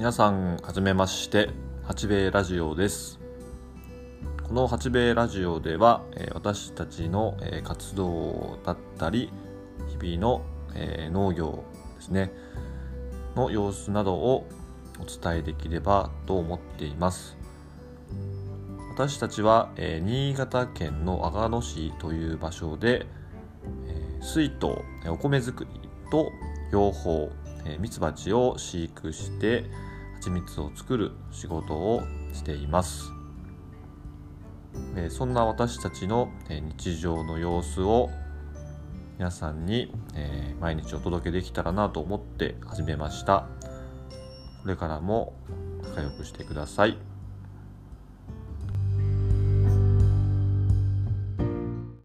皆さんはじめまして八兵衛ラジオです。この八兵衛ラジオでは、私たちの、活動だったり日々の、農業ですね。の様子などをお伝えできればと思っています。私たちは、新潟県の阿賀野市という場所で、水筒お米作りと養蜂えミツバチを飼育して蜂蜜を作る仕事をしています、えーそんな私たちの、えー日常の様子を皆さんに、えー毎日お届けできたらなと思って始めました。これからも仲良くしてください。